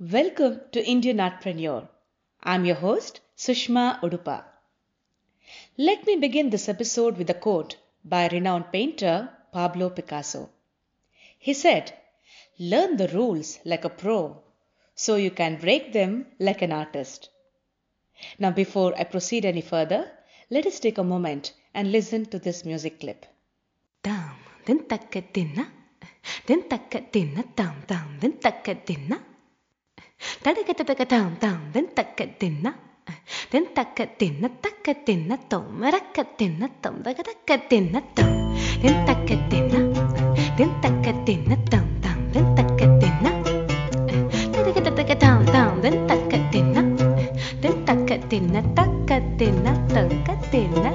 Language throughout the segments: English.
Welcome to Indian Artpreneur. I'm your host, Sushma Udupa. Let me begin this episode with a quote by renowned painter Pablo Picasso. He said, Learn the rules like a pro, so you can break them like an artist. Now, before I proceed any further, let us take a moment and listen to this music clip. Dam, den takkatina. Tarakatatakatam-tam-ventakatena. Tentakatena, takatena, tom, rakatena, tom, takatena, tom. Tentakatena, tentakatena, tam, tam, ventakatena. Tarakatatakatam-tam, ventakatena. Tentakatena, takatena, takatena,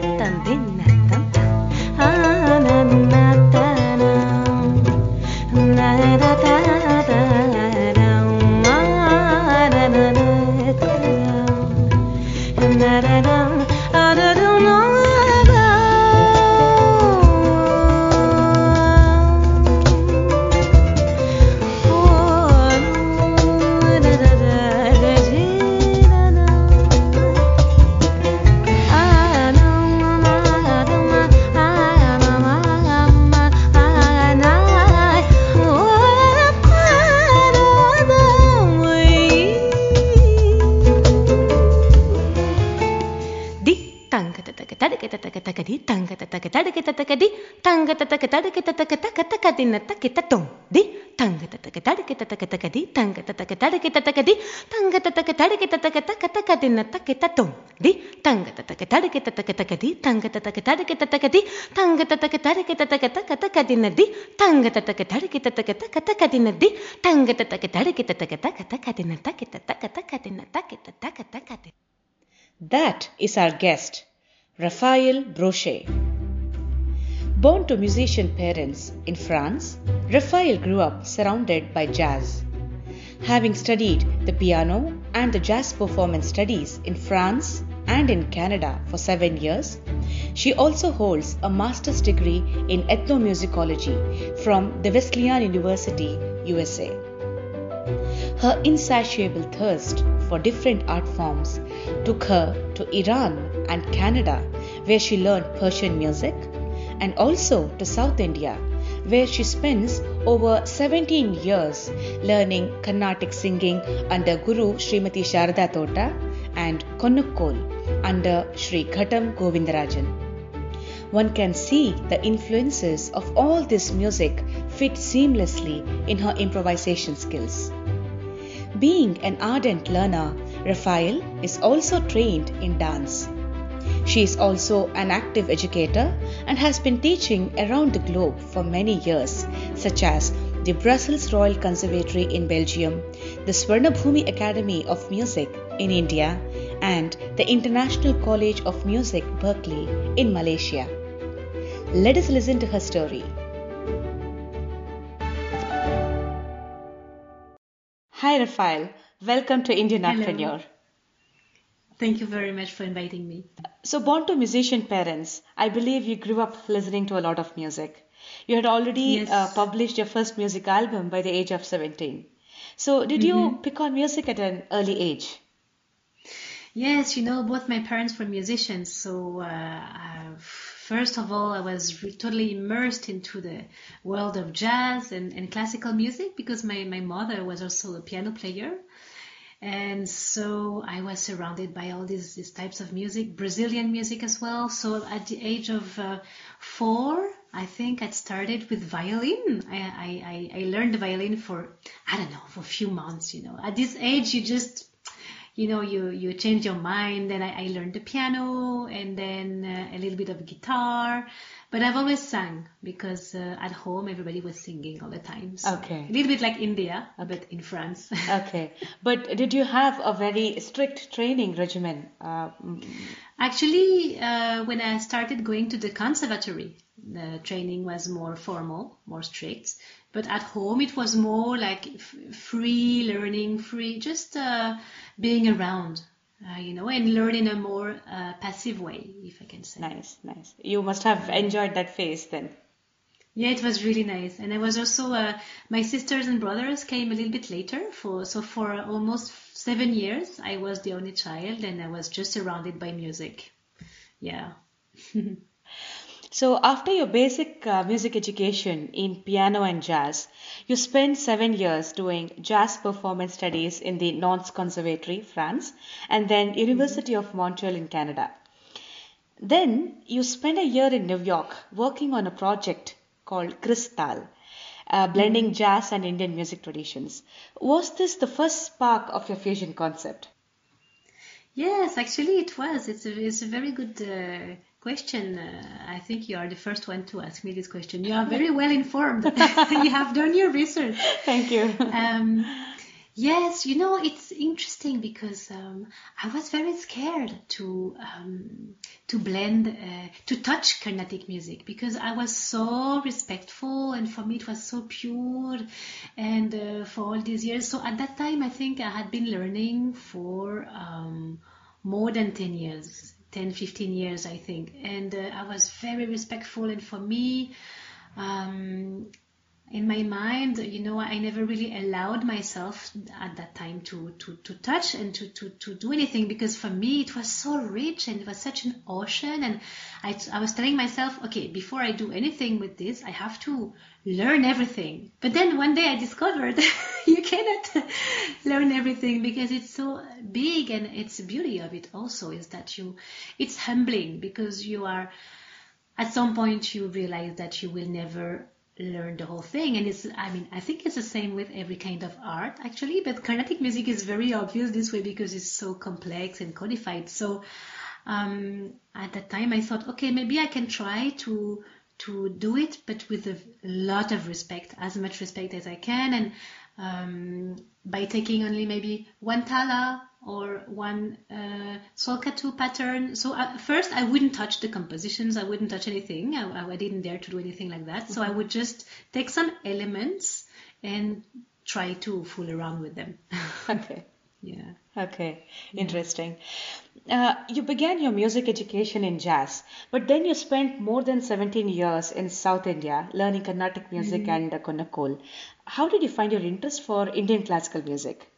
That is our guest, Raphael Brochet. Born to musician parents in France, Raphael grew up surrounded by jazz. Having studied the piano and the jazz performance studies in France and in Canada for seven years, she also holds a master's degree in ethnomusicology from the Wesleyan University, USA. Her insatiable thirst for different art forms took her to Iran and Canada, where she learned Persian music, and also to South India, where she spends over 17 years learning Carnatic singing under Guru Srimati Sharada Tota and Konnakol under Sri Ghatam Govindarajan. One can see the influences of all this music fit seamlessly in her improvisation skills. Being an ardent learner, Raphael is also trained in dance. She is also an active educator and has been teaching around the globe for many years, such as the Brussels Royal Conservatory in Belgium, the Swarnabhumi Academy of Music in India, and the International College of Music Berkeley in Malaysia. Let us listen to her story. Hi, Raphael. Welcome to Indian Hello. Artpreneur. Thank you very much for inviting me. So, born to musician parents, I believe you grew up listening to a lot of music. You had already Yes. uh, published your first music album by the age of 17. So, did you Mm-hmm. pick on music at an early age? Yes, you know, both my parents were musicians, so uh, uh, first of all, I was re- totally immersed into the world of jazz and, and classical music because my, my mother was also a piano player. And so I was surrounded by all these, these types of music, Brazilian music as well. So at the age of uh, four, I think I started with violin. I, I, I learned the violin for, I don't know, for a few months, you know. At this age, you just, you know, you, you change your mind. Then I, I learned the piano and then uh, a little bit of guitar. But I've always sang because uh, at home everybody was singing all the time. So Okay. A little bit like India, a bit in France. Okay. But did you have a very strict training regimen? Uh, Actually, uh, when I started going to the conservatory, the training was more formal, more strict. But at home, it was more like f- free learning, free, just uh, being around, uh, you know, and learn in a more uh, passive way, if I can say. nice, nice. You must have enjoyed that phase then. Yeah, it was really nice, and I was also uh, my sisters and brothers came a little bit later. For so for almost seven years, I was the only child, and I was just surrounded by music. Yeah. So, after your basic uh, music education in piano and jazz, you spent seven years doing jazz performance studies in the Nantes Conservatory, France, and then University of Montreal in Canada. Then you spent a year in New York working on a project called Crystal, uh, blending jazz and Indian music traditions. Was this the first spark of your fusion concept? Yes, actually it was. It's a, it's a very good uh, question. Uh, I think you are the first one to ask me this question. You are very well informed. you have done your research. Thank you. Um, yes, you know, it's interesting because um, I was very scared to um, to blend, uh, to touch Carnatic music because I was so respectful and for me it was so pure and uh, for all these years. So at that time, I think I had been learning for um, more than 10 years 10 15 years i think. And uh, i was very respectful. And for me um, in my mind you know i never really allowed myself at that time to to, to touch and to, to, to do anything because for me it was so rich and it was such an ocean. And I, I was telling myself okay before i do anything with this i have to learn everything. But then one day i discovered you cannot learn everything because it's so big and it's the beauty of it also is that you it's humbling because you are at some point you realize that you will never learn the whole thing. And it's i mean i think it's the same with every kind of art actually. But carnatic music is very obvious this way because it's so complex and codified. So um, at that time i thought okay maybe i can try to to do it but with a lot of respect as much respect as i can. And um, by taking only maybe one tala or one uh, pattern. So at first I wouldn't touch the compositions, I wouldn't touch anything. I, I didn't dare to do anything like that. Mm-hmm. So I would just take some elements and try to fool around with them. okay. Yeah. Okay, interesting. Uh, you began your music education in jazz, but then you spent more than 17 years in South India learning Carnatic music mm-hmm. and uh, Konnakol. How did you find your interest for Indian classical music?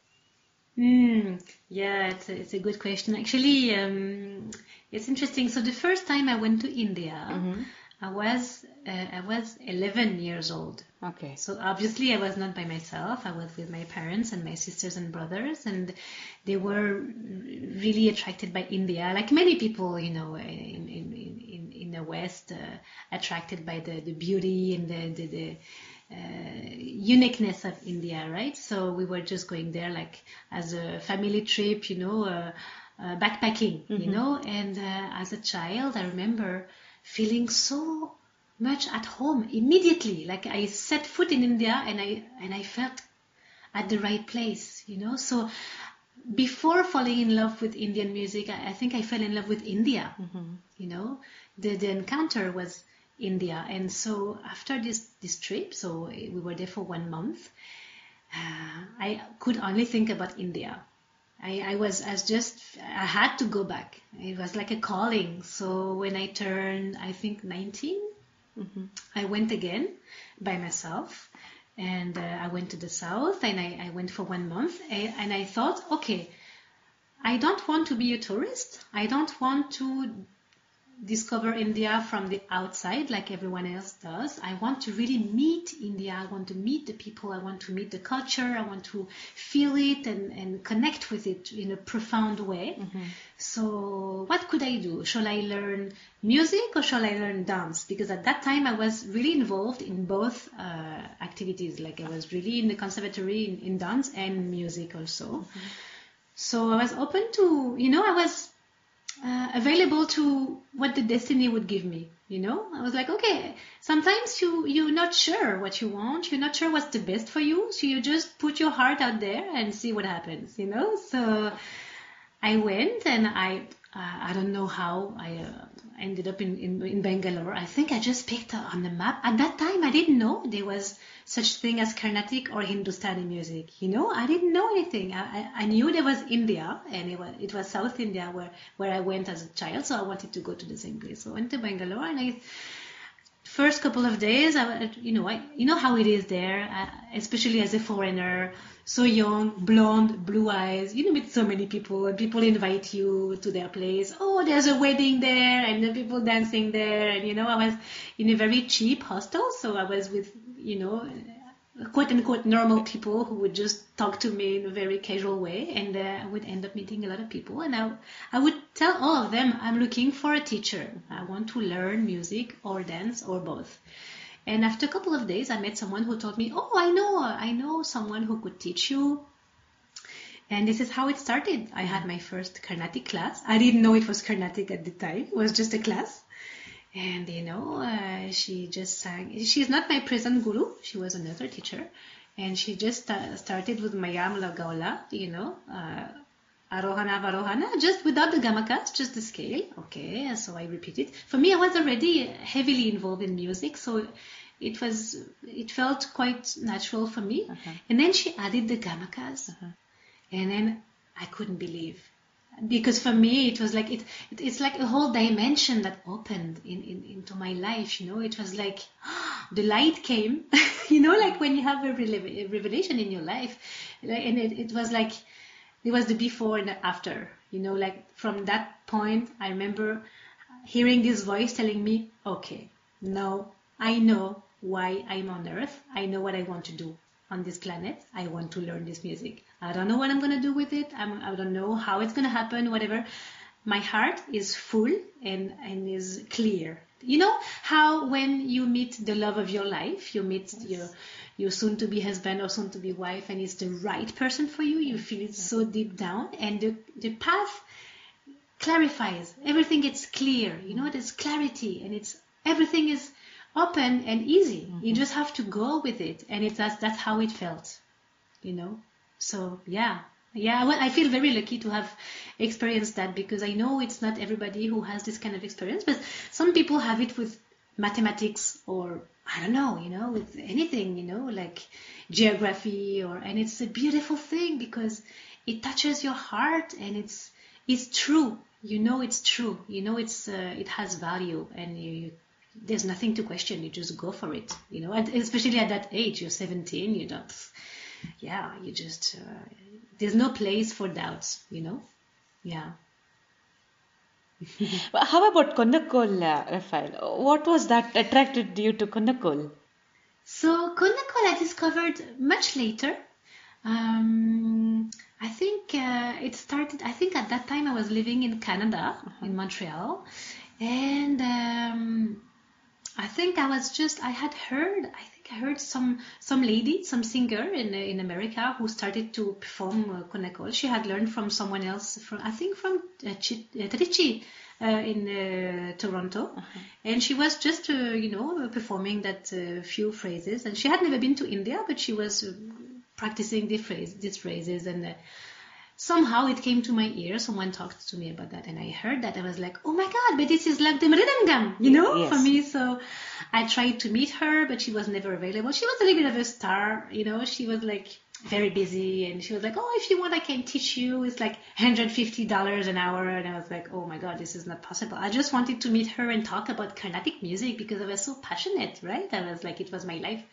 Mm, yeah, it's a, it's a good question. Actually, um, it's interesting. So the first time I went to India, mm-hmm. I was uh, I was 11 years old. Okay. So obviously I was not by myself. I was with my parents and my sisters and brothers, and they were really attracted by India, like many people, you know, in in in, in the West, uh, attracted by the, the beauty and the the, the uniqueness of India, right? So we were just going there like as a family trip, you know, uh, uh, backpacking, mm-hmm. you know. And uh, as a child, I remember feeling so much at home immediately. Like I set foot in India and I and I felt at the right place, you know. So before falling in love with Indian music, I, I think I fell in love with India. Mm-hmm. You know, the the encounter was India, and so after this this trip, so we were there for one month. Uh, I could only think about India. I, I was as just I had to go back. It was like a calling. So when I turned, I think 19, mm-hmm. I went again by myself, and uh, I went to the south, and I, I went for one month, and, and I thought, okay, I don't want to be a tourist. I don't want to discover India from the outside like everyone else does. I want to really meet India. I want to meet the people. I want to meet the culture. I want to feel it and, and connect with it in a profound way. Mm-hmm. So what could I do? Shall I learn music or shall I learn dance? Because at that time I was really involved in both uh, activities. Like I was really in the conservatory in, in dance and music also. Mm-hmm. So I was open to, you know, I was uh, available to what the destiny would give me you know? I was like okay sometimes you you're not sure what you want. You're not sure what's the best for you. So you just put your heart out there and see what happens you know? So i went and i uh, i don't know how i uh, ended up in, in in bangalore i think i just picked on the map at that time i didn't know there was such thing as Carnatic or Hindustani music. You know, I didn't know anything. I, I knew there was India, and it was, it was South India where, where I went as a child, so I wanted to go to the same place. So I went to Bangalore, and I first couple of days, I, you know, I, you know how it is there, uh, especially as a foreigner, so young, blonde, blue eyes. You know, meet so many people, and people invite you to their place. Oh, there's a wedding there, and the people dancing there, and you know, I was in a very cheap hostel, so I was with, you know, quote unquote normal people who would just talk to me in a very casual way and uh, I would end up meeting a lot of people and I, I would tell all of them I'm looking for a teacher. I want to learn music or dance or both. And after a couple of days I met someone who told me, "Oh, I know, I know someone who could teach you." And this is how it started. I had my first Carnatic class. I didn't know it was Carnatic at the time. It was just a class and you know uh, she just sang she's not my present guru she was another teacher and she just uh, started with mayam la you know uh, arohana avarohana just without the gamakas just the scale okay so i repeat it. for me i was already heavily involved in music so it was it felt quite natural for me Uh-huh. and then she added the gamakas Uh-huh. and then i couldn't believe because for me it was like it, it it's like a whole dimension that opened in, in into my life you know it was like the light came you know like when you have a, rele- a revelation in your life like, and it, it was like it was the before and the after you know like from that point i remember hearing this voice telling me okay now i know why i'm on earth. I know what i want to do on this planet. I want to learn this music. I don't know what i'm going to do with it. I'm, i don't know how it's going to happen whatever. My heart is full and and is clear you know how when you meet the love of your life you meet your your soon to be husband or soon to be wife and it's the right person for you you feel it so deep down and the the path clarifies. Everything gets clear. You know there's clarity and it's everything is open and easy. You mm-hmm. just have to go with it and it's that's, that's how it felt you know? So yeah yeah well, i feel very lucky to have experienced that because i know it's not everybody who has this kind of experience but some people have it with mathematics or i don't know you know with anything you know like geography or and it's a beautiful thing because it touches your heart and it's it's true. You know it's true. You know it's uh, it has value and you, you there's nothing to question. You just go for it you know and especially at that age you're 17 you don't yeah you just uh, there's no place for doubts you know yeah Well, How about Konnakol, uh, Raphael? What was that attracted you to Konnakol? So Konnakol I discovered much later. Um, I think uh, it started. I think at that time I was living in Canada, in Montreal, and um, I think I was just. I had heard. I think I heard some some lady, some singer in in America who started to perform uh. She had learned from someone else. From I think from uh, Chi- uh, Trichy. Uh, in uh, Toronto, and she was just, uh, you know, performing that uh, few phrases. And she had never been to India, but she was practicing the phrase, these phrases, and uh, somehow it came to my ear. Someone talked to me about that, and I heard that. I was like, oh my god, but this is like the Mridangam, you know, Yes. for me. So I tried to meet her, but she was never available. She was a little bit of a star, you know. She was like very busy, and she was like, oh, if you want, I can teach you. It's like $150 an hour, and I was like, oh my god, this is not possible. I just wanted to meet her and talk about Carnatic music because I was so passionate, right? I was like, it was my life.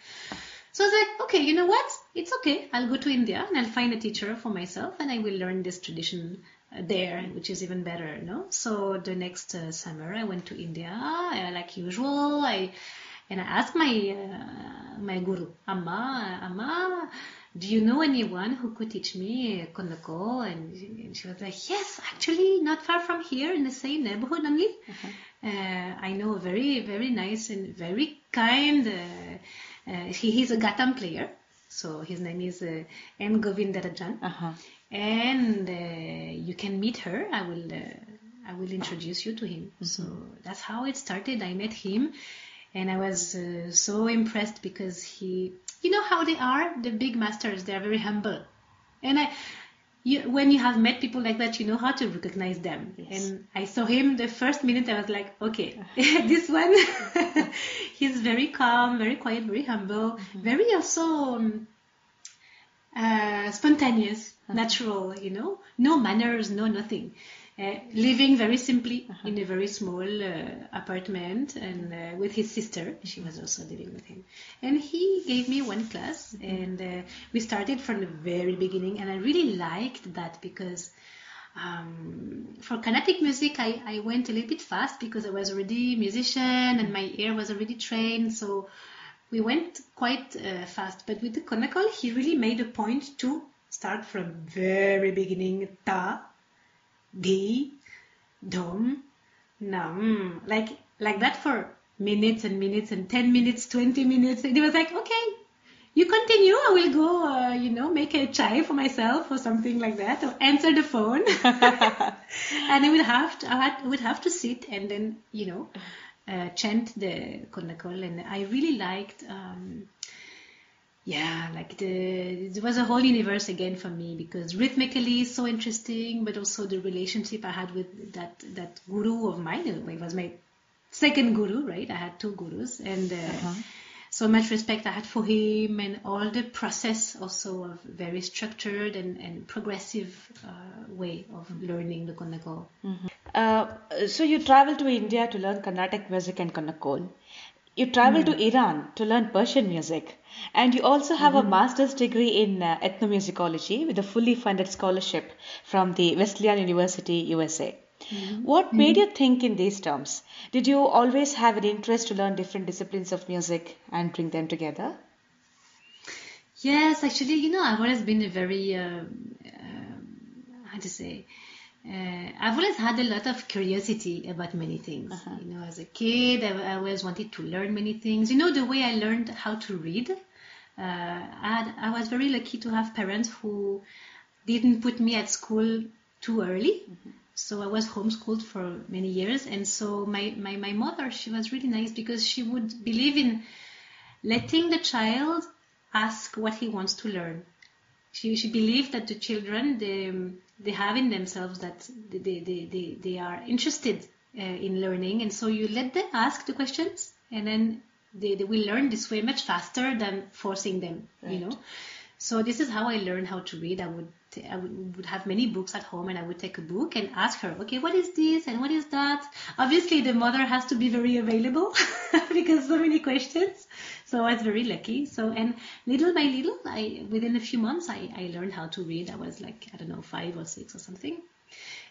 So I was like, okay, you know what? It's okay. I'll go to India and I'll find a teacher for myself and I will learn this tradition uh, there, which is even better, no? So the next uh, summer I went to India, uh, like usual. I and I asked my uh, my guru, Amma, Amma, do you know anyone who could teach me Konnakol? And, and she was like, yes, actually, not far from here, in the same neighborhood only. Uh, I know a very, very nice and very kind. Uh, he, he's a Ghatam player, so his name is uh, M. Govindarajan, Uh-huh. and uh, you can meet her. I will, uh, I will introduce you to him. So that's how it started. I met him, and I was uh, so impressed because he, you know how they are, the big masters. They are very humble, and I. You, when you have met people like that, you know how to recognize them. Yes. And I saw him the first minute. I was like, okay, this one, he's very calm, very quiet, very humble, very also um, uh, spontaneous, natural. You know, no manners, no nothing. Uh, living very simply in a very small uh, apartment and uh, with his sister. She was also living with him. And he gave me one class and uh, we started from the very beginning and I really liked that because um, for Carnatic music, I, I went a little bit fast because I was already a musician and my ear was already trained. So we went quite uh, fast. But with the Konnakol, he really made a point to start from very beginning, ta, di, dom, nam, like like that for minutes and minutes and 10 minutes, 20 minutes. And he was like, okay, you continue. I will go, uh, you know, make a chai for myself or something like that, or answer the phone. and I would have to, I had, would have to sit and then, you know, uh, chant the Konnakol. And I really liked, um, yeah, like the, it was a whole universe again for me because rhythmically so interesting, but also the relationship I had with that, that guru of mine. It was my second guru, right? I had two gurus and, uh, Uh-huh. so much respect I had for him and all the process also of very structured and, and progressive uh, way of learning the Konnakol. Uh, so you traveled to India to learn Carnatic music and Konnakol. You traveled to Iran to learn Persian music, and you also have a master's degree in uh, ethnomusicology with a fully funded scholarship from the Wesleyan University, USA. What made you think in these terms? Did you always have an interest to learn different disciplines of music and bring them together? Yes, actually, you know, I've always been a very, um, um, how to say, uh, I've always had a lot of curiosity about many things. You know, as a kid, I, I always wanted to learn many things. You know, the way I learned how to read, uh, I, had, I was very lucky to have parents who didn't put me at school too early. So I was homeschooled for many years. And so my, my, my mother, she was really nice because she would believe in letting the child ask what he wants to learn. She, she believed that the children, they, they have in themselves that they, they, they, they are interested uh, in learning. And so you let them ask the questions and then they, they will learn this way much faster than forcing them, you know. So this is how I learned how to read. I would t- I would, would have many books at home, and I would take a book and ask her, okay, what is this and what is that? Obviously, the mother has to be very available because so many questions. So I was very lucky. So and little by little, I within a few months, I, I learned how to read. I was like I don't know five or six or something,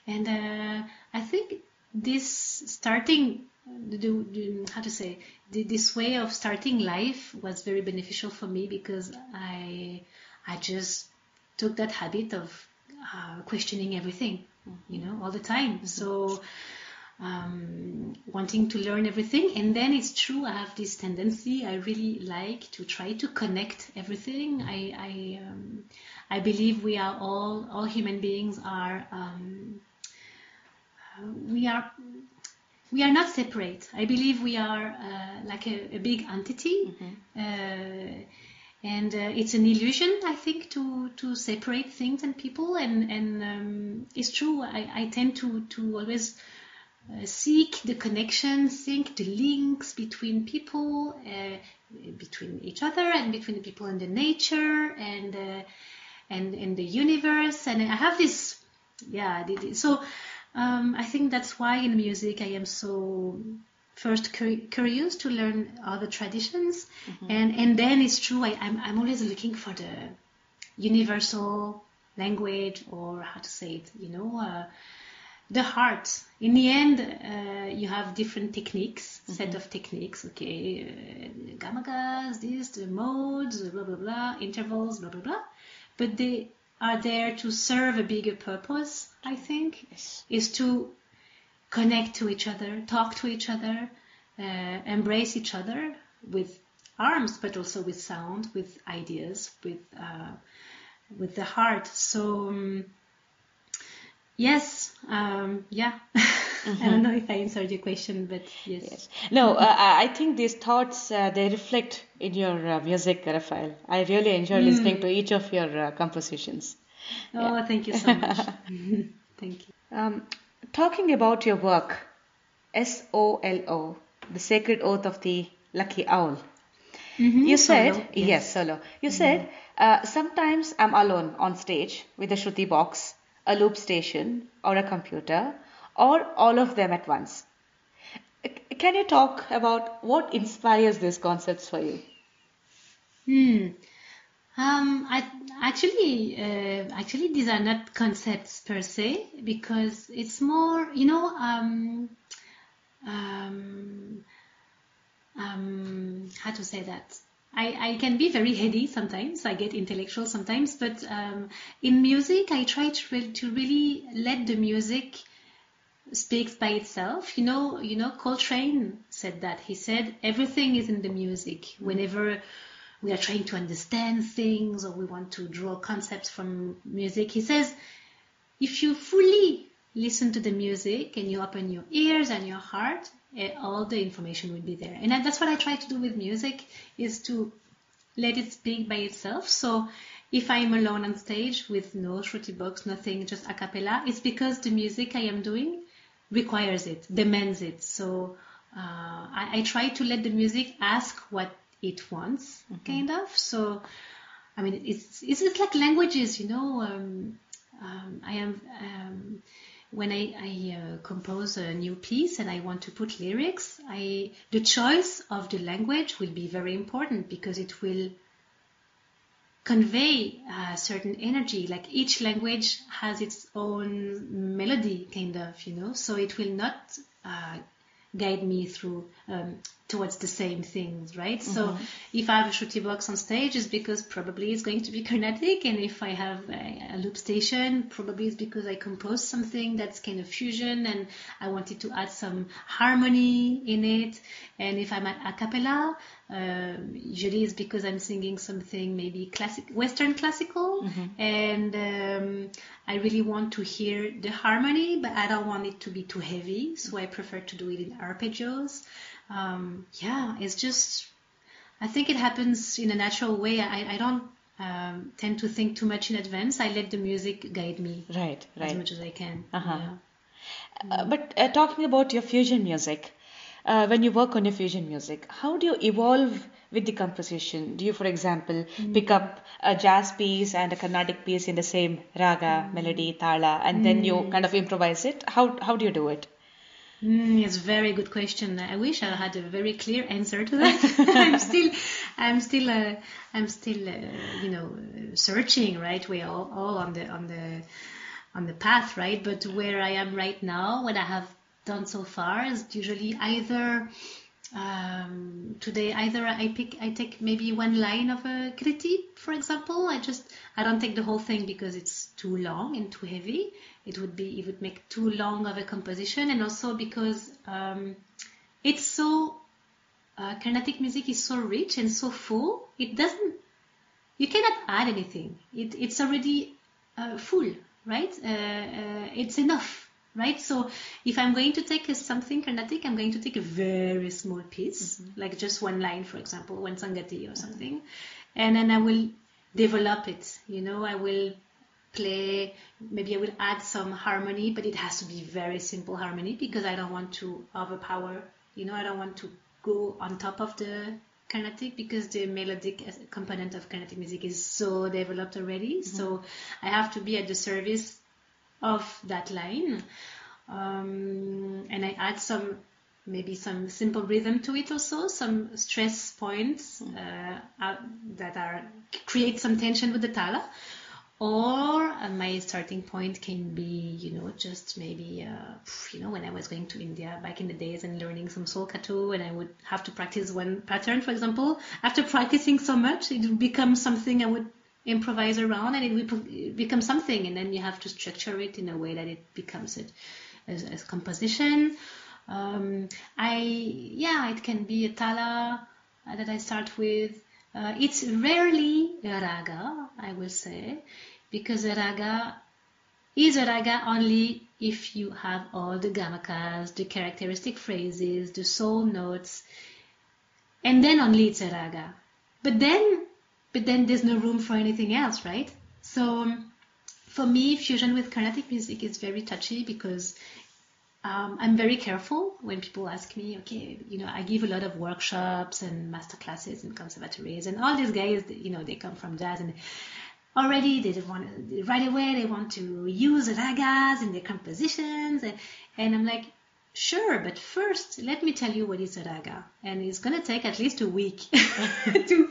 and uh, I think this starting the, how to say this way of starting life was very beneficial for me because I I just took that habit of uh, questioning everything, you know, all the time. So um, wanting to learn everything, and then it's true. I have this tendency. I really like to try to connect everything. I I, um, I believe we are all all human beings are um, we are we are not separate. I believe we are uh, like a, a, big entity, uh, and uh, it's an illusion, I think, to to separate things and people. And and um, it's true. I, I tend to to always seek the connection, seek the links between people, uh, between each other, and between the people and the nature, and uh, and and the universe. And I have this, yeah. So. Um, I think that's why in music I am so first curious to learn other traditions, mm-hmm. and and then it's true I, I'm I'm always looking for the universal language or how to say it, you know, uh, the heart. In the end, uh, you have different techniques, mm-hmm. set of techniques. Okay, uh, gamakas, this, the modes, blah blah blah, intervals, blah blah blah, but they are there to serve a bigger purpose, I think, yes. is to connect to each other, talk to each other, uh, embrace each other with arms, but also with sound, with ideas, with uh, with the heart. So um, yes, um, yeah. Mm-hmm. I don't know if I answered your question, but yes. yes. No, uh, I think these thoughts uh, they reflect in your uh, music, Raphael. I really enjoy mm. listening to each of your uh, compositions. Oh, yeah. thank you so much. thank you. Um, talking about your work, S O L O, the sacred oath of the lucky owl. Mm-hmm. You said solo, yes. yes, solo. You mm-hmm. said uh, sometimes I'm alone on stage with a shruti box, a loop station, or a computer or all of them at once? Can you talk about what inspires these concepts for you? Hmm. Um, I actually, uh, actually, these are not concepts per se because it's more, you know, um, um, um, how to say that? I, I can be very heady sometimes. I get intellectual sometimes, but um, in music, I try to, re- to really let the music speaks by itself. You know, you know, Coltrane said that. He said everything is in the music. Whenever we are trying to understand things or we want to draw concepts from music, he says, if you fully listen to the music and you open your ears and your heart, all the information will be there. And that's what I try to do with music is to let it speak by itself. So if I'm alone on stage with no shruti box, nothing, just a cappella, it's because the music I am doing requires it, demands it. So uh, I, I, try to let the music ask what it wants, mm-hmm. kind of. So I mean, it's it's, it's like languages, you know. Um, um, I am um, when I, I uh, compose a new piece and I want to put lyrics, I the choice of the language will be very important because it will convey a certain energy. Like each language has its own melody, kind of, you know. So it will not uh, guide me through um, towards the same things, right? Mm-hmm. So if I have a shruti box on stage, it's because probably it's going to be Carnatic, and if I have a, a, loop station, probably it's because I composed something that's kind of fusion, and I wanted to add some harmony in it. And if I'm at a cappella, uh, usually it's because I'm singing something maybe classic, Western classical, mm-hmm. and um, I really want to hear the harmony, but I don't want it to be too heavy, so I prefer to do it in arpeggios um, yeah, it's just, I think it happens in a natural way. I, I don't um, tend to think too much in advance. I let the music guide me. Right, right. As much as I can. Uh-huh. Yeah. Uh, but uh, talking about your fusion music, uh, when you work on your fusion music, how do you evolve with the composition? Do you, for example, mm. pick up a jazz piece and a Carnatic piece in the same raga, mm. melody, tala, and mm. then you kind of improvise it? How how do you do it? Mm, it's a very good question. I wish I had a very clear answer to that. I'm still, I'm still, uh, I'm still, uh, you know, searching. Right, we're all, all on the on the on the path, right? But where I am right now, what I have done so far is usually either um, today either I pick I take maybe one line of a kriti, for example. I just I don't take the whole thing because it's too long and too heavy. It would be it would make too long of a composition, and also because um, it's so uh, Carnatic music is so rich and so full. It doesn't you cannot add anything. It, it's already uh, full, right? Uh, uh it's enough right? So if I'm going to take something Carnatic, I'm going to take a very small piece, mm-hmm. like just one line, for example, one sangati or something, and then I will develop it. You know, I will play, maybe I will add some harmony, but it has to be very simple harmony because I don't want to overpower. You know, I don't want to go on top of the Carnatic because the melodic component of Carnatic music is so developed already. Mm-hmm. So I have to be at the service of that line. Um, and I add some maybe some simple rhythm to it also, some stress points uh, that are create some tension with the tala. Or uh, my starting point can be, you know, just maybe, uh, you know, when I was going to India back in the days and learning some solkattu, and I would have to practice one pattern, for example. After practicing so much, it would become something I would improvise around and it becomes something and then you have to structure it in a way that it becomes it as, as composition. Um, I yeah it can be a tala that I start with. Uh, it's rarely a raga I will say because a raga is a raga only if you have all the gamakas the characteristic phrases the soul notes and then only it's a raga. But then but then there's no room for anything else, right? So um, for me, fusion with Carnatic music is very touchy because um, I'm very careful when people ask me, okay, you know, I give a lot of workshops and master classes in conservatories, and all these guys, you know, they come from jazz, and already they want right away they want to use ragas in their compositions and, and i'm like sure but first let me tell you what is a raga and it's going to take at least a week to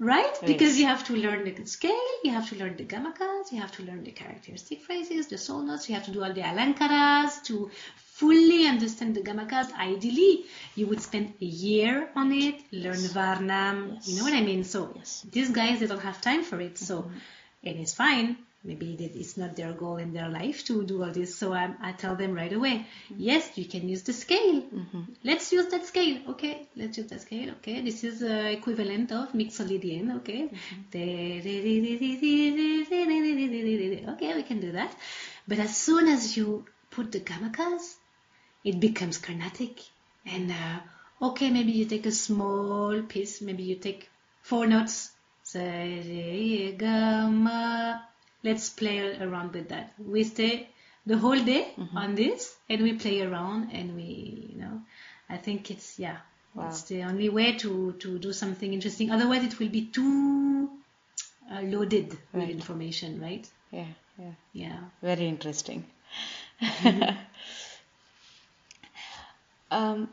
right? Because you have to learn the scale you have to learn the gamakas you have to learn the characteristic phrases the soul notes you have to do all the alankaras to fully understand the gamakas ideally you would spend a year on it learn varnam Yes. you know what i mean? So Yes. these guys they don't have time for it. So mm-hmm. and it's fine maybe it's not their goal in their life to do all this so I, I tell them right away yes you can use the scale let's use that scale okay let's use that scale okay this is uh, equivalent of mixolydian okay okay we can do that but as soon as you put the gamakas it becomes carnatic and uh, okay maybe you take a small piece maybe you take four notes Say, re, ga, ma. Let's play around with that. We stay the whole day on this and we play around and we you know i think it's yeah Wow. it's the only way to to do something interesting. Otherwise it will be too uh, loaded with information right? Yeah, yeah. yeah. Very interesting. um,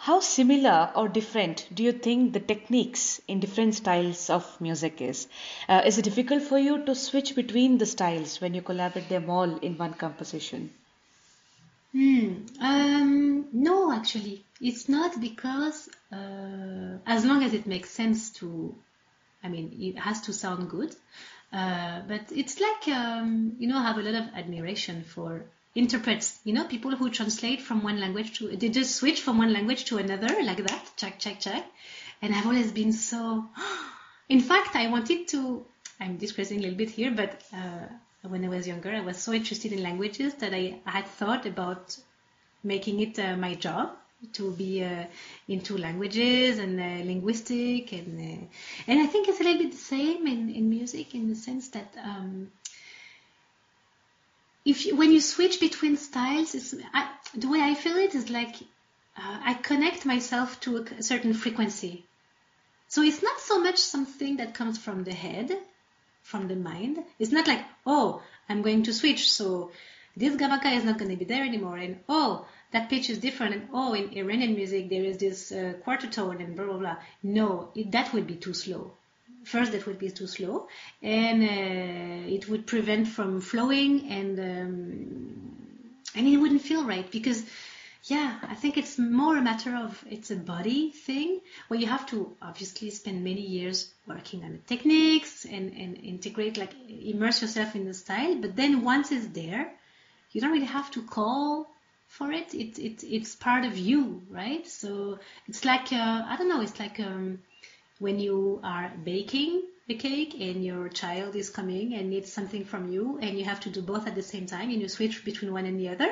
how similar or different do you think the techniques in different styles of music is? Uh, is it difficult for you to switch between the styles when you collaborate them all in one composition? Hmm. Um, no, actually, it's not because uh, as long as it makes sense to, I mean, it has to sound good. Uh, but it's like um, you know, I have a lot of admiration for interprets. You know, people who translate from one language to they just switch from one language to another like that, check, check, check. And I've always been so. In fact, I wanted to. I'm digressing a little bit here, but uh, when I was younger, I was so interested in languages that I had thought about making it uh, my job to be uh, into languages and uh, linguistic and uh, and I think it's a little bit the same in, in music in the sense that um, if you, when you switch between styles, it's, I, the way I feel it is like uh, I connect myself to a, certain frequency. So it's not so much something that comes from the head, from the mind. It's not like, oh, I'm going to switch, so this gamaka is not going to be there anymore, and oh, that pitch is different, and oh, in Iranian music there is this uh, quarter tone and blah blah blah. No, it, that would be too slow. First, that would be too slow, and uh, it would prevent from flowing, and um, and it wouldn't feel right because yeah, I think it's more a matter of it's a body thing where you have to obviously spend many years working on the techniques and, and integrate, like immerse yourself in the style. But then once it's there, you don't really have to call for it. It, it it's part of you, right? So it's like uh, I don't know. It's like um, when you are baking a cake and your child is coming and needs something from you, and you have to do both at the same time, and you switch between one and the other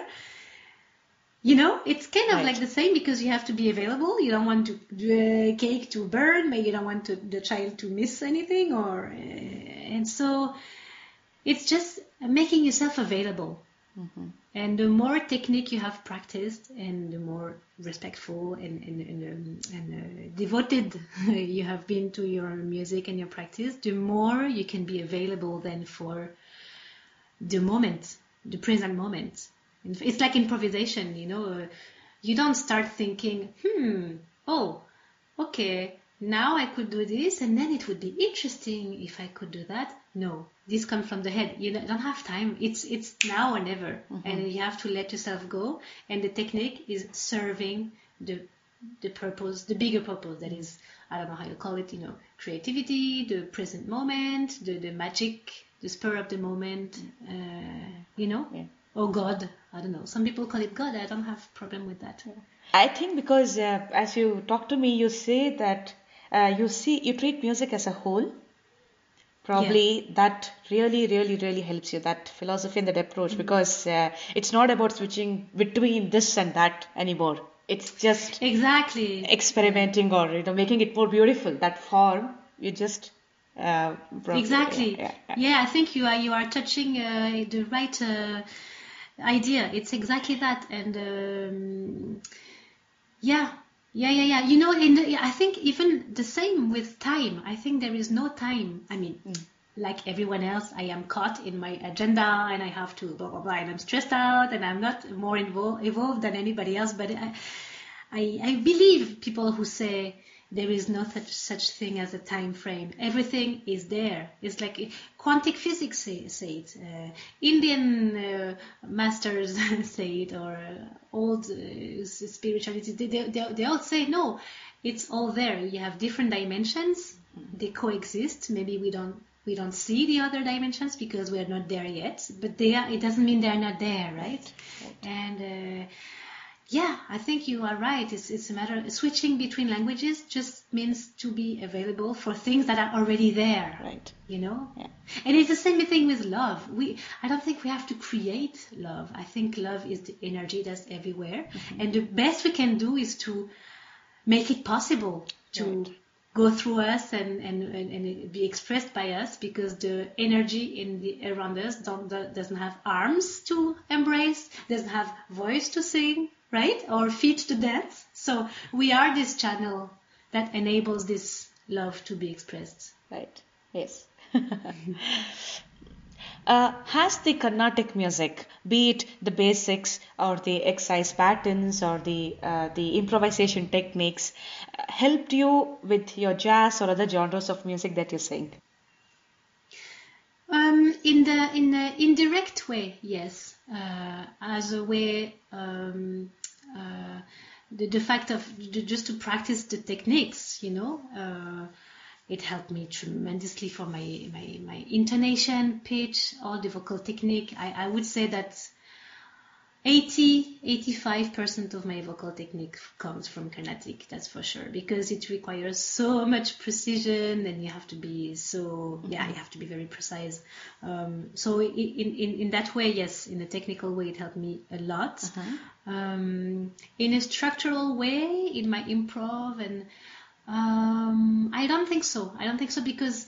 you know it's kind of Right. like the same because you have to be available. You don't want to, the cake to burn. Maybe you don't want to, the child to miss anything or uh, and so it's just making yourself available and the more technique you have practiced and the more respectful and, and, and, um, and uh, devoted you have been to your music and your practice the more you can be available then for the moment, the present moment. It's like improvisation, you know. Uh, you don't start thinking, hmm, oh, okay, now I could do this, and then it would be interesting if I could do that. No, this comes from the head. You don't have time. It's it's now or never, and you have to let yourself go. And the technique is serving the the purpose, the bigger purpose. That is, I don't know how you call it. You know, creativity, the present moment, the the magic, the spur of the moment. Uh, you know, Yeah. or God. I don't know. Some people call it God. I don't have problem with that. I think because uh, as you talk to me, you say that uh, you see you treat music as a whole. Probably that really, really, really helps you that philosophy and that approach because uh, it's not about switching between this and that anymore. It's just Exactly. experimenting or you know making it more beautiful. That form you just uh, probably- Exactly. yeah, Yeah, yeah, yeah. I think you are you are touching uh, the right uh, idea. It's exactly that, and um, yeah, yeah, yeah, yeah. You know, in the, I think even the same with time. I think there is no time. I mean, mm. like everyone else, I am caught in my agenda and I have to blah blah blah, and I'm stressed out, and I'm not more involved evolved than anybody else. But I, I, I believe people who say there is no such such thing as a time frame. Everything is there. It's like quantum physics say, say it. Uh, Indian uh, masters say it, or uh, old uh, spirituality. They, they, they, all say no. It's all there. You have different dimensions. They coexist. Maybe we don't we don't see the other dimensions because we are not there yet. But they are. It doesn't mean they are not there, right? right. And uh, yeah, I think you are right. It's, it's a matter of switching between languages just means to be available for things that are already there. Right. You know? Yeah. And it's the same thing with love. We, I don't think we have to create love. I think love is the energy that's everywhere. Mm-hmm. And the best we can do is to make it possible to right. go through us and, and, and, and, be expressed by us because the energy in the around us don't, doesn't have arms to embrace, doesn't have voice to sing right? Or feet to dance. So we are this channel that enables this love to be expressed. Right. Yes. uh, has the Carnatic music, be it the basics or the exercise patterns or the uh, the improvisation techniques, uh, helped you with your jazz or other genres of music that you sing? Um, in the in the indirect way, yes, as a way um, uh, the, the fact of just to practice the techniques, you know, uh, it helped me tremendously for my, my, my intonation, pitch, all the vocal technique. I, I would say that 80 85% of my vocal technique comes from Carnatic, that's for sure, because it requires so much precision and you have to be so, yeah, you have to be very precise. Um, so, in, in, in that way, yes, in a technical way, it helped me a lot. Uh-huh. Um, in a structural way, in my improv, and um, I don't think so. I don't think so because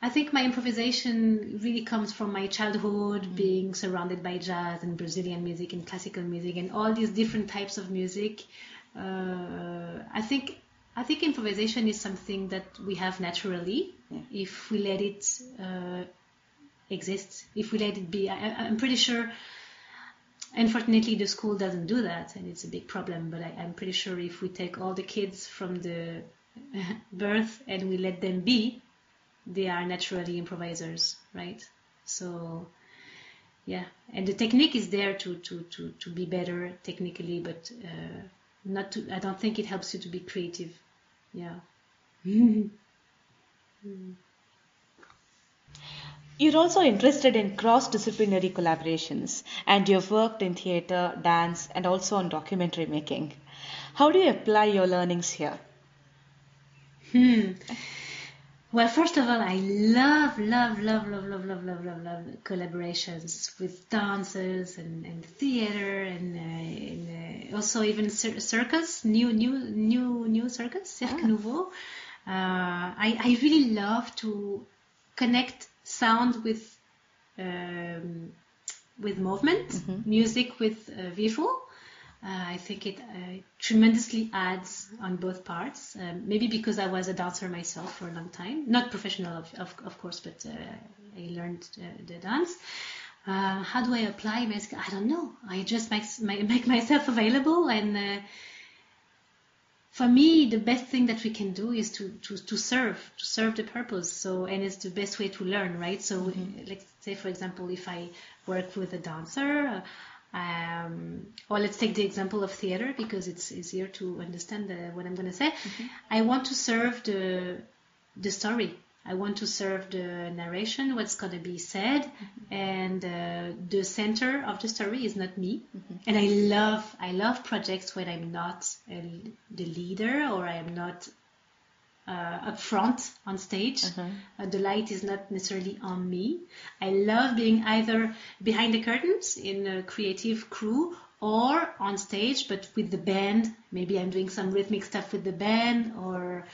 I think my improvisation really comes from my childhood, mm being surrounded by jazz and Brazilian music and classical music and all these different types of music. Uh, I think I think improvisation is something that we have naturally yeah. if we let it uh, exist, if we let it be. I, am pretty sure. Unfortunately, the school doesn't do that, and it's a big problem. But I, I'm pretty sure if we take all the kids from the birth and we let them be, they are naturally improvisers, right? So yeah, and the technique is there to to to to be better technically, but uh, not to. I don't think it helps you to be creative. Yeah. You're also interested in cross disciplinary collaborations, and you've worked in theatre, dance, and also on documentary making. How do you apply your learnings here? Hmm. Well, first of all, I love, love, love, love, love, love, love, love, love collaborations with dancers and, and theater and, uh, and uh, also even cir- circus, new, new, new, new circus, Cirque oh. Nouveau. Uh, I, I really love to connect sound with um, with movement, mm-hmm. music with uh, visual. Uh, I think it uh, tremendously adds on both parts. Um, maybe because I was a dancer myself for a long time, not professional, of, of, of course, but uh, I learned the dance. Uh, how do I apply my skill? I don't know. I just make, make myself available, and uh, for me, the best thing that we can do is to, to, to serve, to serve the purpose. So, and it's the best way to learn, right? So, mm-hmm. let's say, for example, if I work with a dancer um, or let's take the example of theater because it's easier to understand the, what I'm going to say. Mm-hmm. I want to serve the the story. I want to serve the narration, what's going to be said, mm-hmm. and uh, the center of the story is not me. Mm-hmm. And I love I love projects when I'm not a, the leader or I am not uh, up front on stage. Uh-huh. Uh, the light is not necessarily on me. I love being either behind the curtains in a creative crew or on stage, but with the band. Maybe I'm doing some rhythmic stuff with the band or.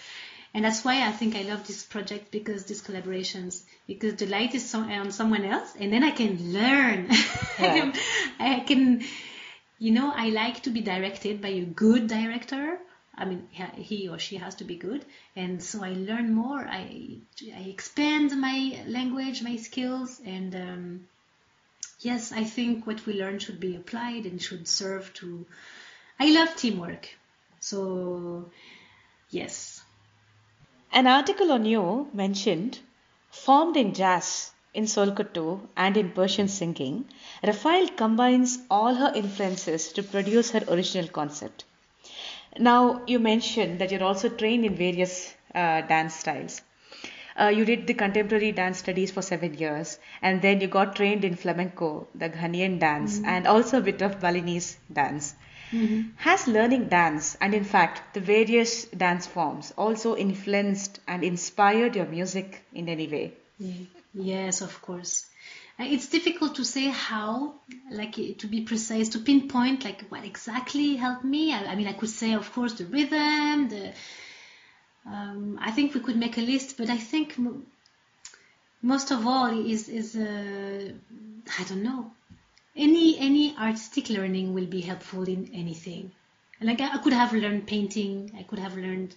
And that's why I think I love this project because these collaborations, because the light is on someone else, and then I can learn. Yeah. I can, you know, I like to be directed by a good director I mean, he- or she has to be good, and so I learn more. I I expand my language, my skills, and um, yes, I think what we learn should be applied and should serve to. I love teamwork, so yes. An article on you mentioned formed in jazz, in Solkattu, and in Persian singing, Raphael combines all her influences to produce her original concept. Now, you mentioned that you're also trained in various uh, dance styles. Uh, you did the contemporary dance studies for seven years, and then you got trained in flamenco, the Ghanaian dance, and also a bit of Balinese dance. Has learning dance, and in fact the various dance forms, also influenced and inspired your music in any way? Yes, of course. Uh, It's difficult to say how, like to be precise, to pinpoint like what exactly helped me. I, I mean, I could say, of course, the rhythm. The um, I think we could make a list, but I think mo- most of all is is uh, I don't know. Any any artistic learning will be helpful in anything. Like I, I could have learned painting. I could have learned.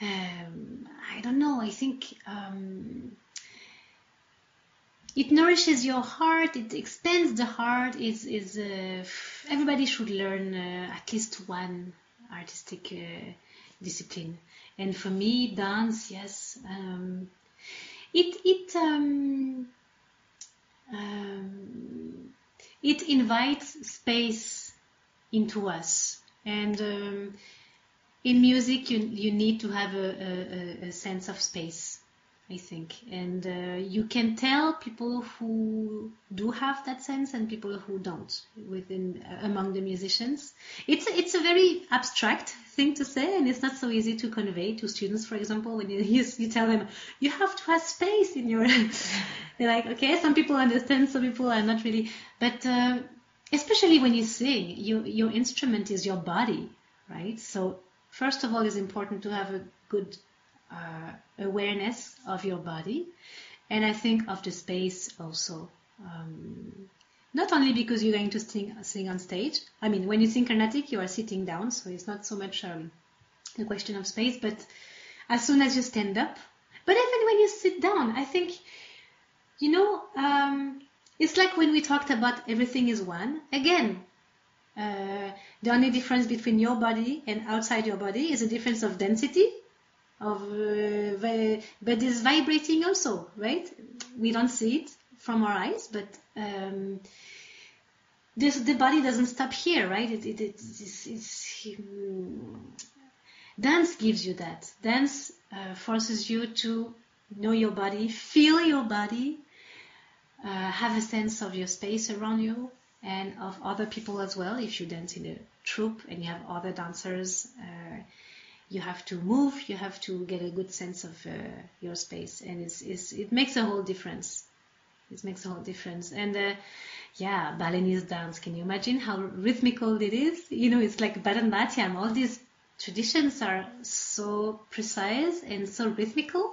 Um, I don't know. I think. Um, it nourishes your heart it expands the heart uh, everybody should learn uh, at least one artistic uh, discipline. And for me dance yes um, it it um, um, it invites space into us. And um, in music you you need to have a, a- a sense of space I think, and uh, you can tell people who do have that sense and people who don't within uh, among the musicians. It's a, it's a very abstract thing to say, and it's not so easy to convey to students. For example, when you you, you tell them you have to have space in your, they're like, okay, some people understand, some people are not really, but uh, especially when you sing, you, your instrument is your body, right? So first of all, it's important to have a good uh, awareness of your body and I think of the space also. Um, not only because you're going to sing, sing on stage. I mean, when you sing Carnatic, you are sitting down, so it's not so much um, a question of space. But as soon as you stand up, but even when you sit down, I think, you know, um, it's like when we talked about everything is one. Again, uh, the only difference between your body and outside your body is a difference of density of uh, but it's vibrating also right? We don't see it from our eyes but um, this the body doesn't stop here right? It, it, it's, it's, um, dance gives you that. Dance uh, forces you to know your body feel your body uh, have a sense of your space around you and of other people as well if you dance in a troupe and you have other dancers uh, you have to move you have to get a good sense of uh, your space. And it's, it's, it makes a whole difference. It makes a whole difference. And uh, yeah balinese dance. Can you imagine how rhythmical it is? You know it's like bharatanatyam. All these traditions are so precise and so rhythmical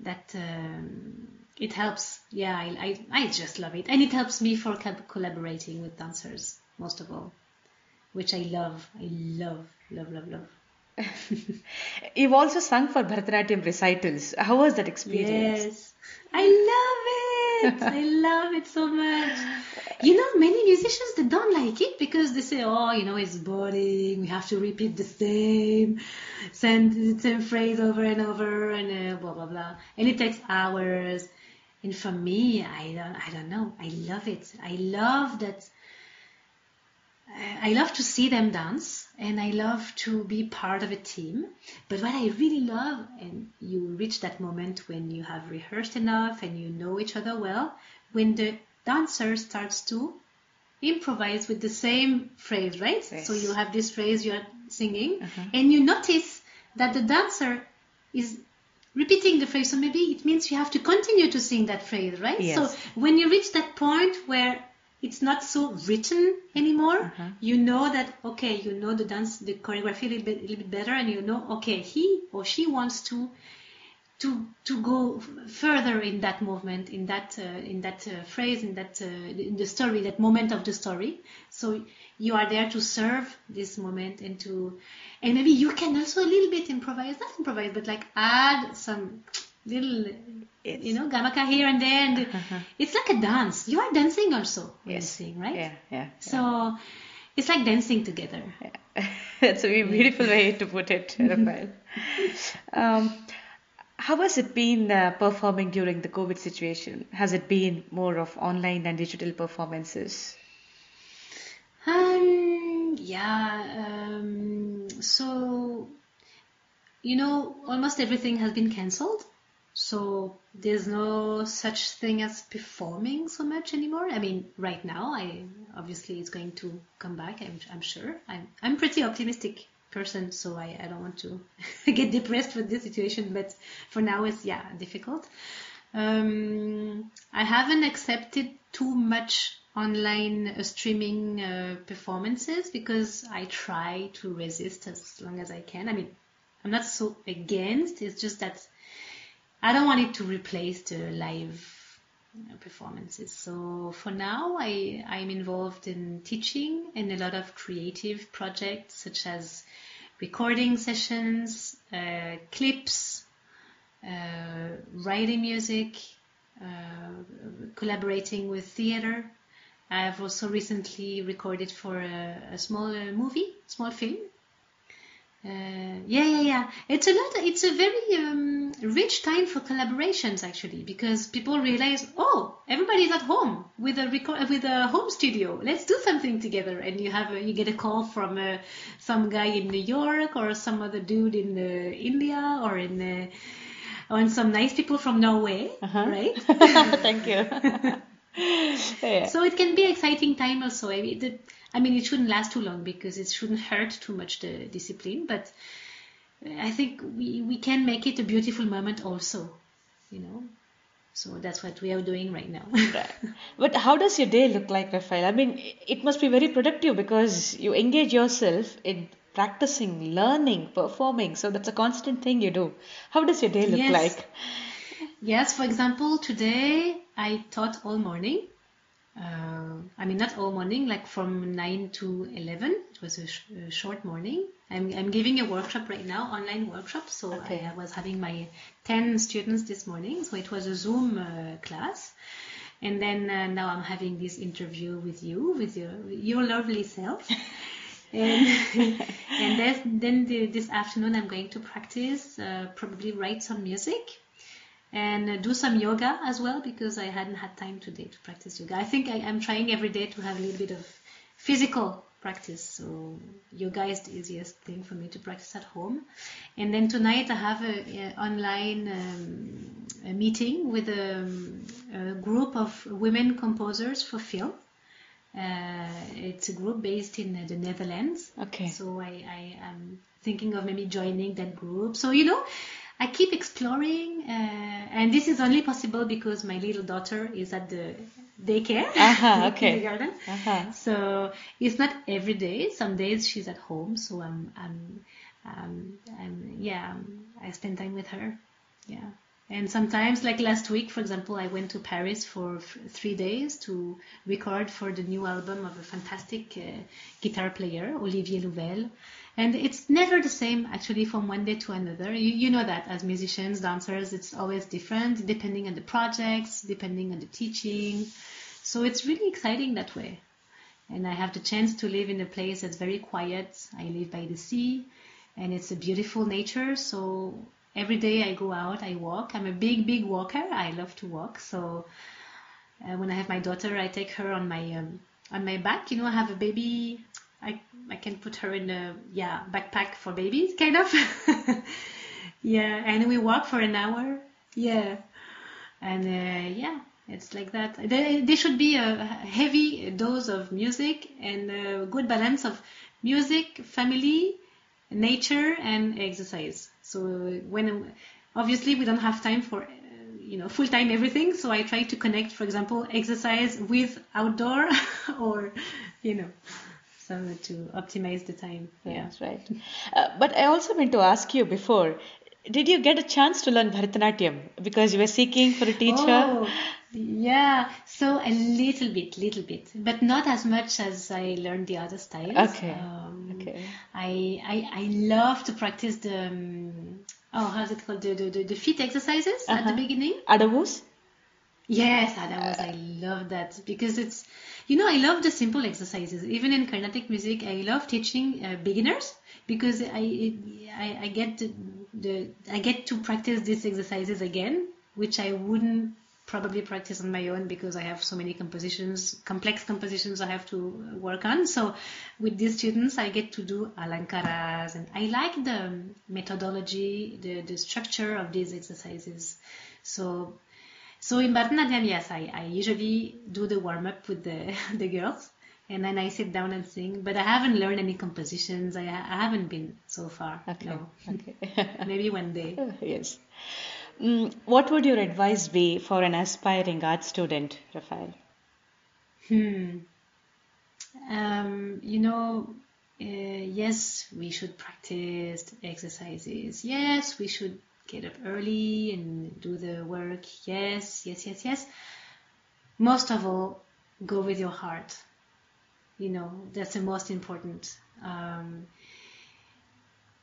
that um, it helps. Yeah I, I, I just love it. And it helps me for co- collaborating with dancers most of all which I love. I love love love love You've also sung for Bharatanatyam recitals. How was that experience? Yes. I love it. I love it so much. You know, many musicians they don't like it because they say, "Oh, you know, it's boring. We have to repeat the same, send the same phrase over and over, and uh, blah blah blah." And it takes hours. And for me, I don't, I don't know. I love it. I love that. I love to see them dance and I love to be part of a team. But what I really love, and you reach that moment when you have rehearsed enough and you know each other well, when the dancer starts to improvise with the same phrase, right? Yes. So you have this phrase you're singing, Uh-huh. and you notice that the dancer is repeating the phrase. So maybe it means you have to continue to sing that phrase, right? Yes. So when you reach that point where it's not so written anymore, Uh-huh. you know that okay, you know the dance, the choreography a little bit, a little bit better, and you know okay, he or she wants to to to go further in that movement, in that uh, in that uh, phrase, in that uh, in the story, that moment of the story. So you are there to serve this moment and to and maybe you can also a little bit improvise, not improvise, but like add some little Yes. you know gamaka here and there and it's like a dance you are dancing also Yes. sing right Yeah, yeah. so it's like dancing together yeah. That's a beautiful way to put it, Raphael. Um, how has it been uh, performing during the COVID situation? Has it been more of online and digital performances? Um, yeah, um, so, you know, almost everything has been cancelled. So there's no such thing as performing so much anymore. I mean, right now, I obviously it's going to come back. I'm, I'm sure. I'm, I'm pretty optimistic person, so I, I don't want to get depressed with this situation. But for now, it's yeah difficult. Um, I haven't accepted too much online uh, streaming uh, performances because I try to resist as long as I can. I mean, I'm not so against. It's just that I don't want it to replace the live performances. So for now, I I'm involved in teaching and a lot of creative projects such as recording sessions, uh, clips, uh, writing music, uh, collaborating with theater. I have also recently recorded for a, a small movie, small film. Uh, yeah, yeah, yeah. It's a lot. It's a very um, rich time for collaborations actually, because people realize, oh, everybody's at home with a record with a home studio. Let's do something together. And you have a, you get a call from uh, some guy in New York or some other dude in uh, India or in uh, or some nice people from Norway, Uh-huh. right? Thank you. yeah. So it can be exciting time also. I mean, the, I mean, it shouldn't last too long because it shouldn't hurt too much the discipline. But I think we, we can make it a beautiful moment also, you know. So that's what we are doing right now. Right. But how does your day look like, Raphael? I mean, it must be very productive because you engage yourself in practicing, learning, performing. So that's a constant thing you do. How does your day look Yes. like? Yes, for example, today I taught all morning. Uh, I mean, not all morning, like from 9 to 11. It was a, sh- a short morning. I'm, I'm giving a workshop right now, online workshop. So Okay. I, I was having my 10 students this morning. So it was a Zoom uh, class. And then uh, now I'm having this interview with you, with your, your lovely self. and and then, then the, this afternoon I'm going to practice, uh, probably write some music and do some yoga as well because I hadn't had time today to practice yoga. I think I, I'm trying every day to have a little bit of physical practice. So yoga is the easiest thing for me to practice at home. And then tonight I have a, a online um, a meeting with a, a group of women composers for film. Uh, it's a group based in the Netherlands. Okay. So I, I am thinking of maybe joining that group. So you know, I keep exploring, uh, and this is only possible because my little daughter is at the daycare, the okay. kindergarten. Uh-huh. So it's not every day. Some days she's at home, so I'm, I'm, um, I'm yeah, um, I spend time with her. Yeah. And sometimes, like last week, for example, I went to Paris for f- three days to record for the new album of a fantastic uh, guitar player, Olivier Louvel. And it's never the same, actually, from one day to another. You, you know that as musicians, dancers, it's always different, depending on the projects, depending on the teaching. So it's really exciting that way. And I have the chance to live in a place that's very quiet. I live by the sea, and it's a beautiful nature. So every day I go out, I walk. I'm a big, big walker. I love to walk. So uh, when I have my daughter, I take her on my um, on my back. You know, I have a baby. I I can put her in a yeah backpack for babies, kind of. yeah, and we walk for an hour. Yeah, and uh, yeah, it's like that. There, there should be a heavy dose of music and a good balance of music, family, nature, and exercise. So when obviously we don't have time for uh, you know full time everything, so I try to connect, for example, exercise with outdoor or you know so to optimize the time. Yeah. That's right. Uh, but I also meant to ask you before, did you get a chance to learn Bharatanatyam because you were seeking for a teacher? Oh, yeah. So a little bit, little bit, but not as much as I learned the other styles. Okay. Um, Okay. I, I I love to practice the um, oh how's it called the the, the, the feet exercises at the Uh-huh. beginning. Adavus? Yes, that was I love that because it's you know I love the simple exercises. Even in Carnatic music, I love teaching uh, beginners because I, I I get the I get to practice these exercises again, which I wouldn't probably practice on my own because I have so many compositions, complex compositions I have to work on. So with these students, I get to do alankaras, and I like the methodology, the the structure of these exercises. So so in Bharatanatyam, yes, I, I usually do the warm up with the, the girls and then I sit down and sing. But I haven't learned any compositions. I, I haven't been so far. Okay. No. Okay. Maybe one day. yes. Mm, what would your advice be for an aspiring art student, Raphael? Hmm. Um, you know, uh, yes, we should practice exercises. Yes, we should get up early and do the work. Yes, yes, yes, yes. Most of all, go with your heart. You know, that's the most important. Um,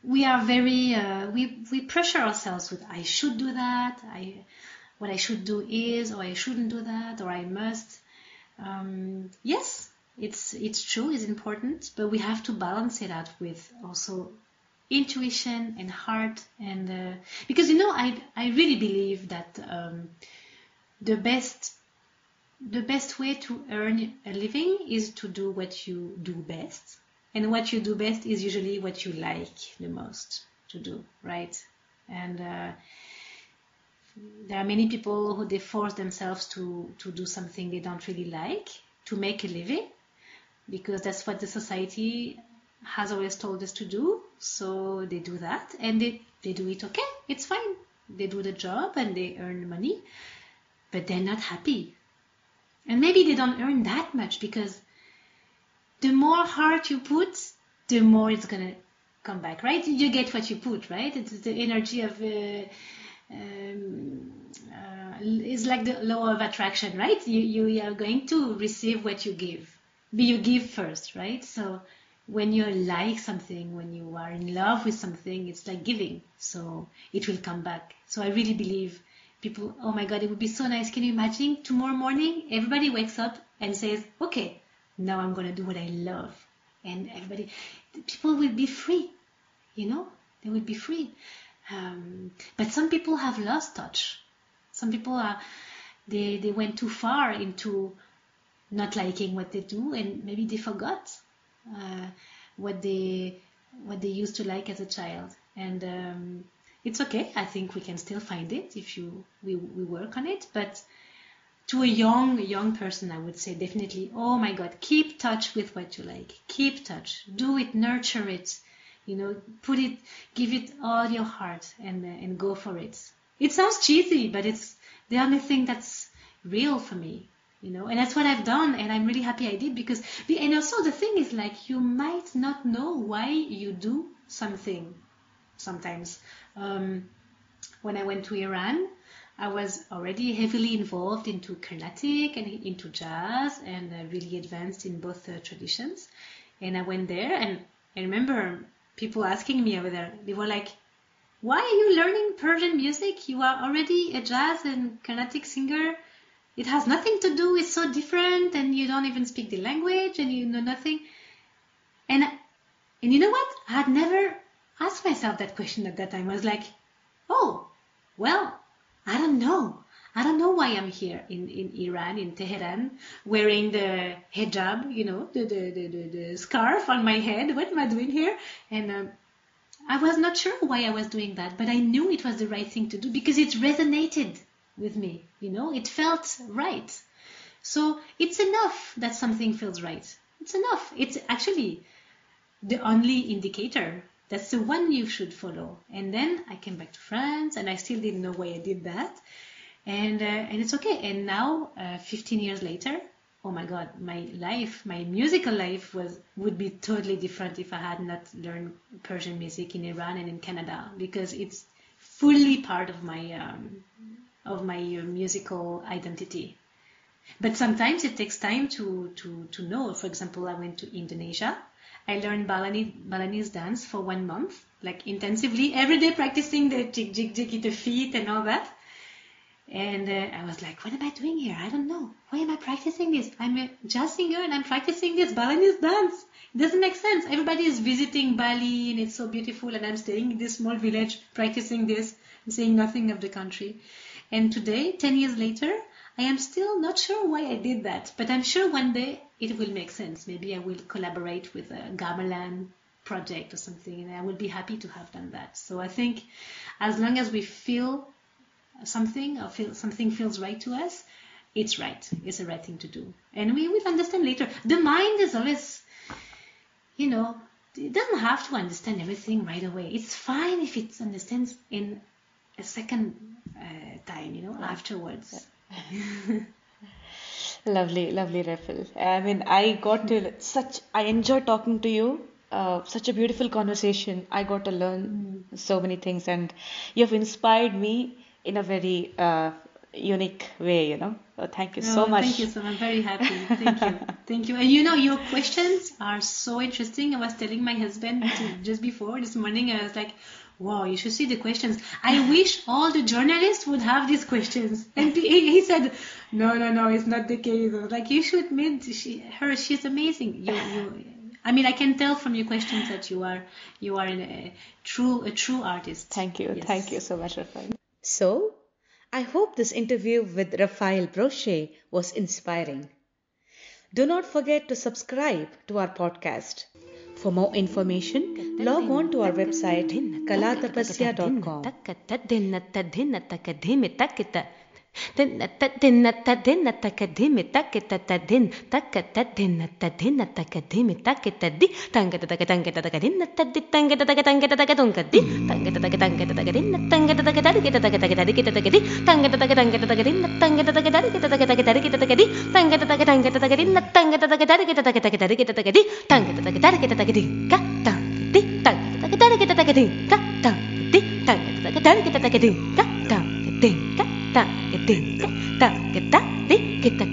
we are very uh, we we pressure ourselves with I should do that. I what I should do is, or I shouldn't do that, or I must. Um, yes, it's it's true, it's important, but we have to balance it out with also intuition and heart, and uh, because you know I I really believe that um, the best the best way to earn a living is to do what you do best, and what you do best is usually what you like the most to do, right? And uh, there are many people who they force themselves to to do something they don't really like to make a living because that's what the society has always told us to do so they do that and they, they do it okay it's fine they do the job and they earn money but they're not happy and maybe they don't earn that much because the more heart you put the more it's gonna come back right you get what you put right it's the energy of uh, um, uh, it's like the law of attraction, right? You you are going to receive what you give. But you give first, right? So when you like something, when you are in love with something, it's like giving. So it will come back. So I really believe people. Oh my God, it would be so nice. Can you imagine tomorrow morning everybody wakes up and says, "Okay, now I'm gonna do what I love," and everybody, people will be free. You know, they will be free. Um, but some people have lost touch. Some people are they they went too far into not liking what they do, and maybe they forgot uh, what they what they used to like as a child. And um, it's okay. I think we can still find it if you we we work on it. But to a young young person, I would say definitely. Oh my God, keep touch with what you like. Keep touch. Do it. Nurture it you know put it give it all your heart and uh, and go for it it sounds cheesy but it's the only thing that's real for me you know and that's what i've done and i'm really happy i did because and also the thing is like you might not know why you do something sometimes um, when i went to iran i was already heavily involved into carnatic and into jazz and uh, really advanced in both uh, traditions and i went there and i remember people asking me over there. They were like, "Why are you learning Persian music? You are already a jazz and Carnatic singer. It has nothing to do. It's so different, and you don't even speak the language, and you know nothing." And and you know what? I had never asked myself that question at that time. I was like, "Oh, well, I don't know." I don't know why I'm here in, in Iran, in Tehran, wearing the hijab, you know, the, the, the, the, the scarf on my head. What am I doing here? And um, I was not sure why I was doing that, but I knew it was the right thing to do because it resonated with me, you know, it felt right. So it's enough that something feels right. It's enough. It's actually the only indicator. That's the one you should follow. And then I came back to France and I still didn't know why I did that and uh, and it's okay. And now, uh, 15 years later, oh my God, my life, my musical life was would be totally different if I had not learned Persian music in Iran and in Canada because it's fully part of my um, of my uh, musical identity. But sometimes it takes time to, to, to know. For example, I went to Indonesia. I learned Balinese, Balinese dance for one month, like intensively, every day practicing the jig, jig, jig, the feet and all that. And uh, I was like, what am I doing here? I don't know. Why am I practicing this? I'm a jazz singer and I'm practicing this Balinese dance. It doesn't make sense. Everybody is visiting Bali and it's so beautiful and I'm staying in this small village practicing this and saying nothing of the country. And today, 10 years later, I am still not sure why I did that, but I'm sure one day it will make sense. Maybe I will collaborate with a gamelan project or something, and I will be happy to have done that. So I think as long as we feel something or feel something feels right to us, it's right. It's the right thing to do. And we will understand later. The mind is always, you know, it doesn't have to understand everything right away. It's fine if it understands in a second uh, time, you know, afterwards. Lovely, lovely Rafael. I mean, I got to such. I enjoyed talking to you. Uh, such a beautiful conversation. I got to learn so many things, and you have inspired me in a very uh, unique way. You know. So thank you so Oh, much. Thank you, so I'm very happy. Thank you. Thank you. And you know, your questions are so interesting. I was telling my husband just before this morning, I was like, wow, you should see the questions. I wish all the journalists would have these questions. And he he said, no, no, no, it's not the case. Like, you should meet she, her. She's amazing. You, you, I mean, I can tell from your questions that you are, you are a true, a true artist. Thank you. Yes. Thank you so much, Rafael. So, I hope this interview with Rafael Brochet was inspiring. Do not forget to subscribe to our podcast. For more information, log on to our website kalatapasya.com. でなたでなたでなたかでめたけたたでんたかたでなたでなたかでめたけたでたんがたたかたんがたたかでなたでたんがたたかたんがたたかどんかでたんがたたかたんがたたかでなたんがたたかだるけたたかたかだるけたたかでたんがたたかたんがたたかでなたんがたたかだるけたたかたかだるけたたかでたんが ding dong tak ketak dik kita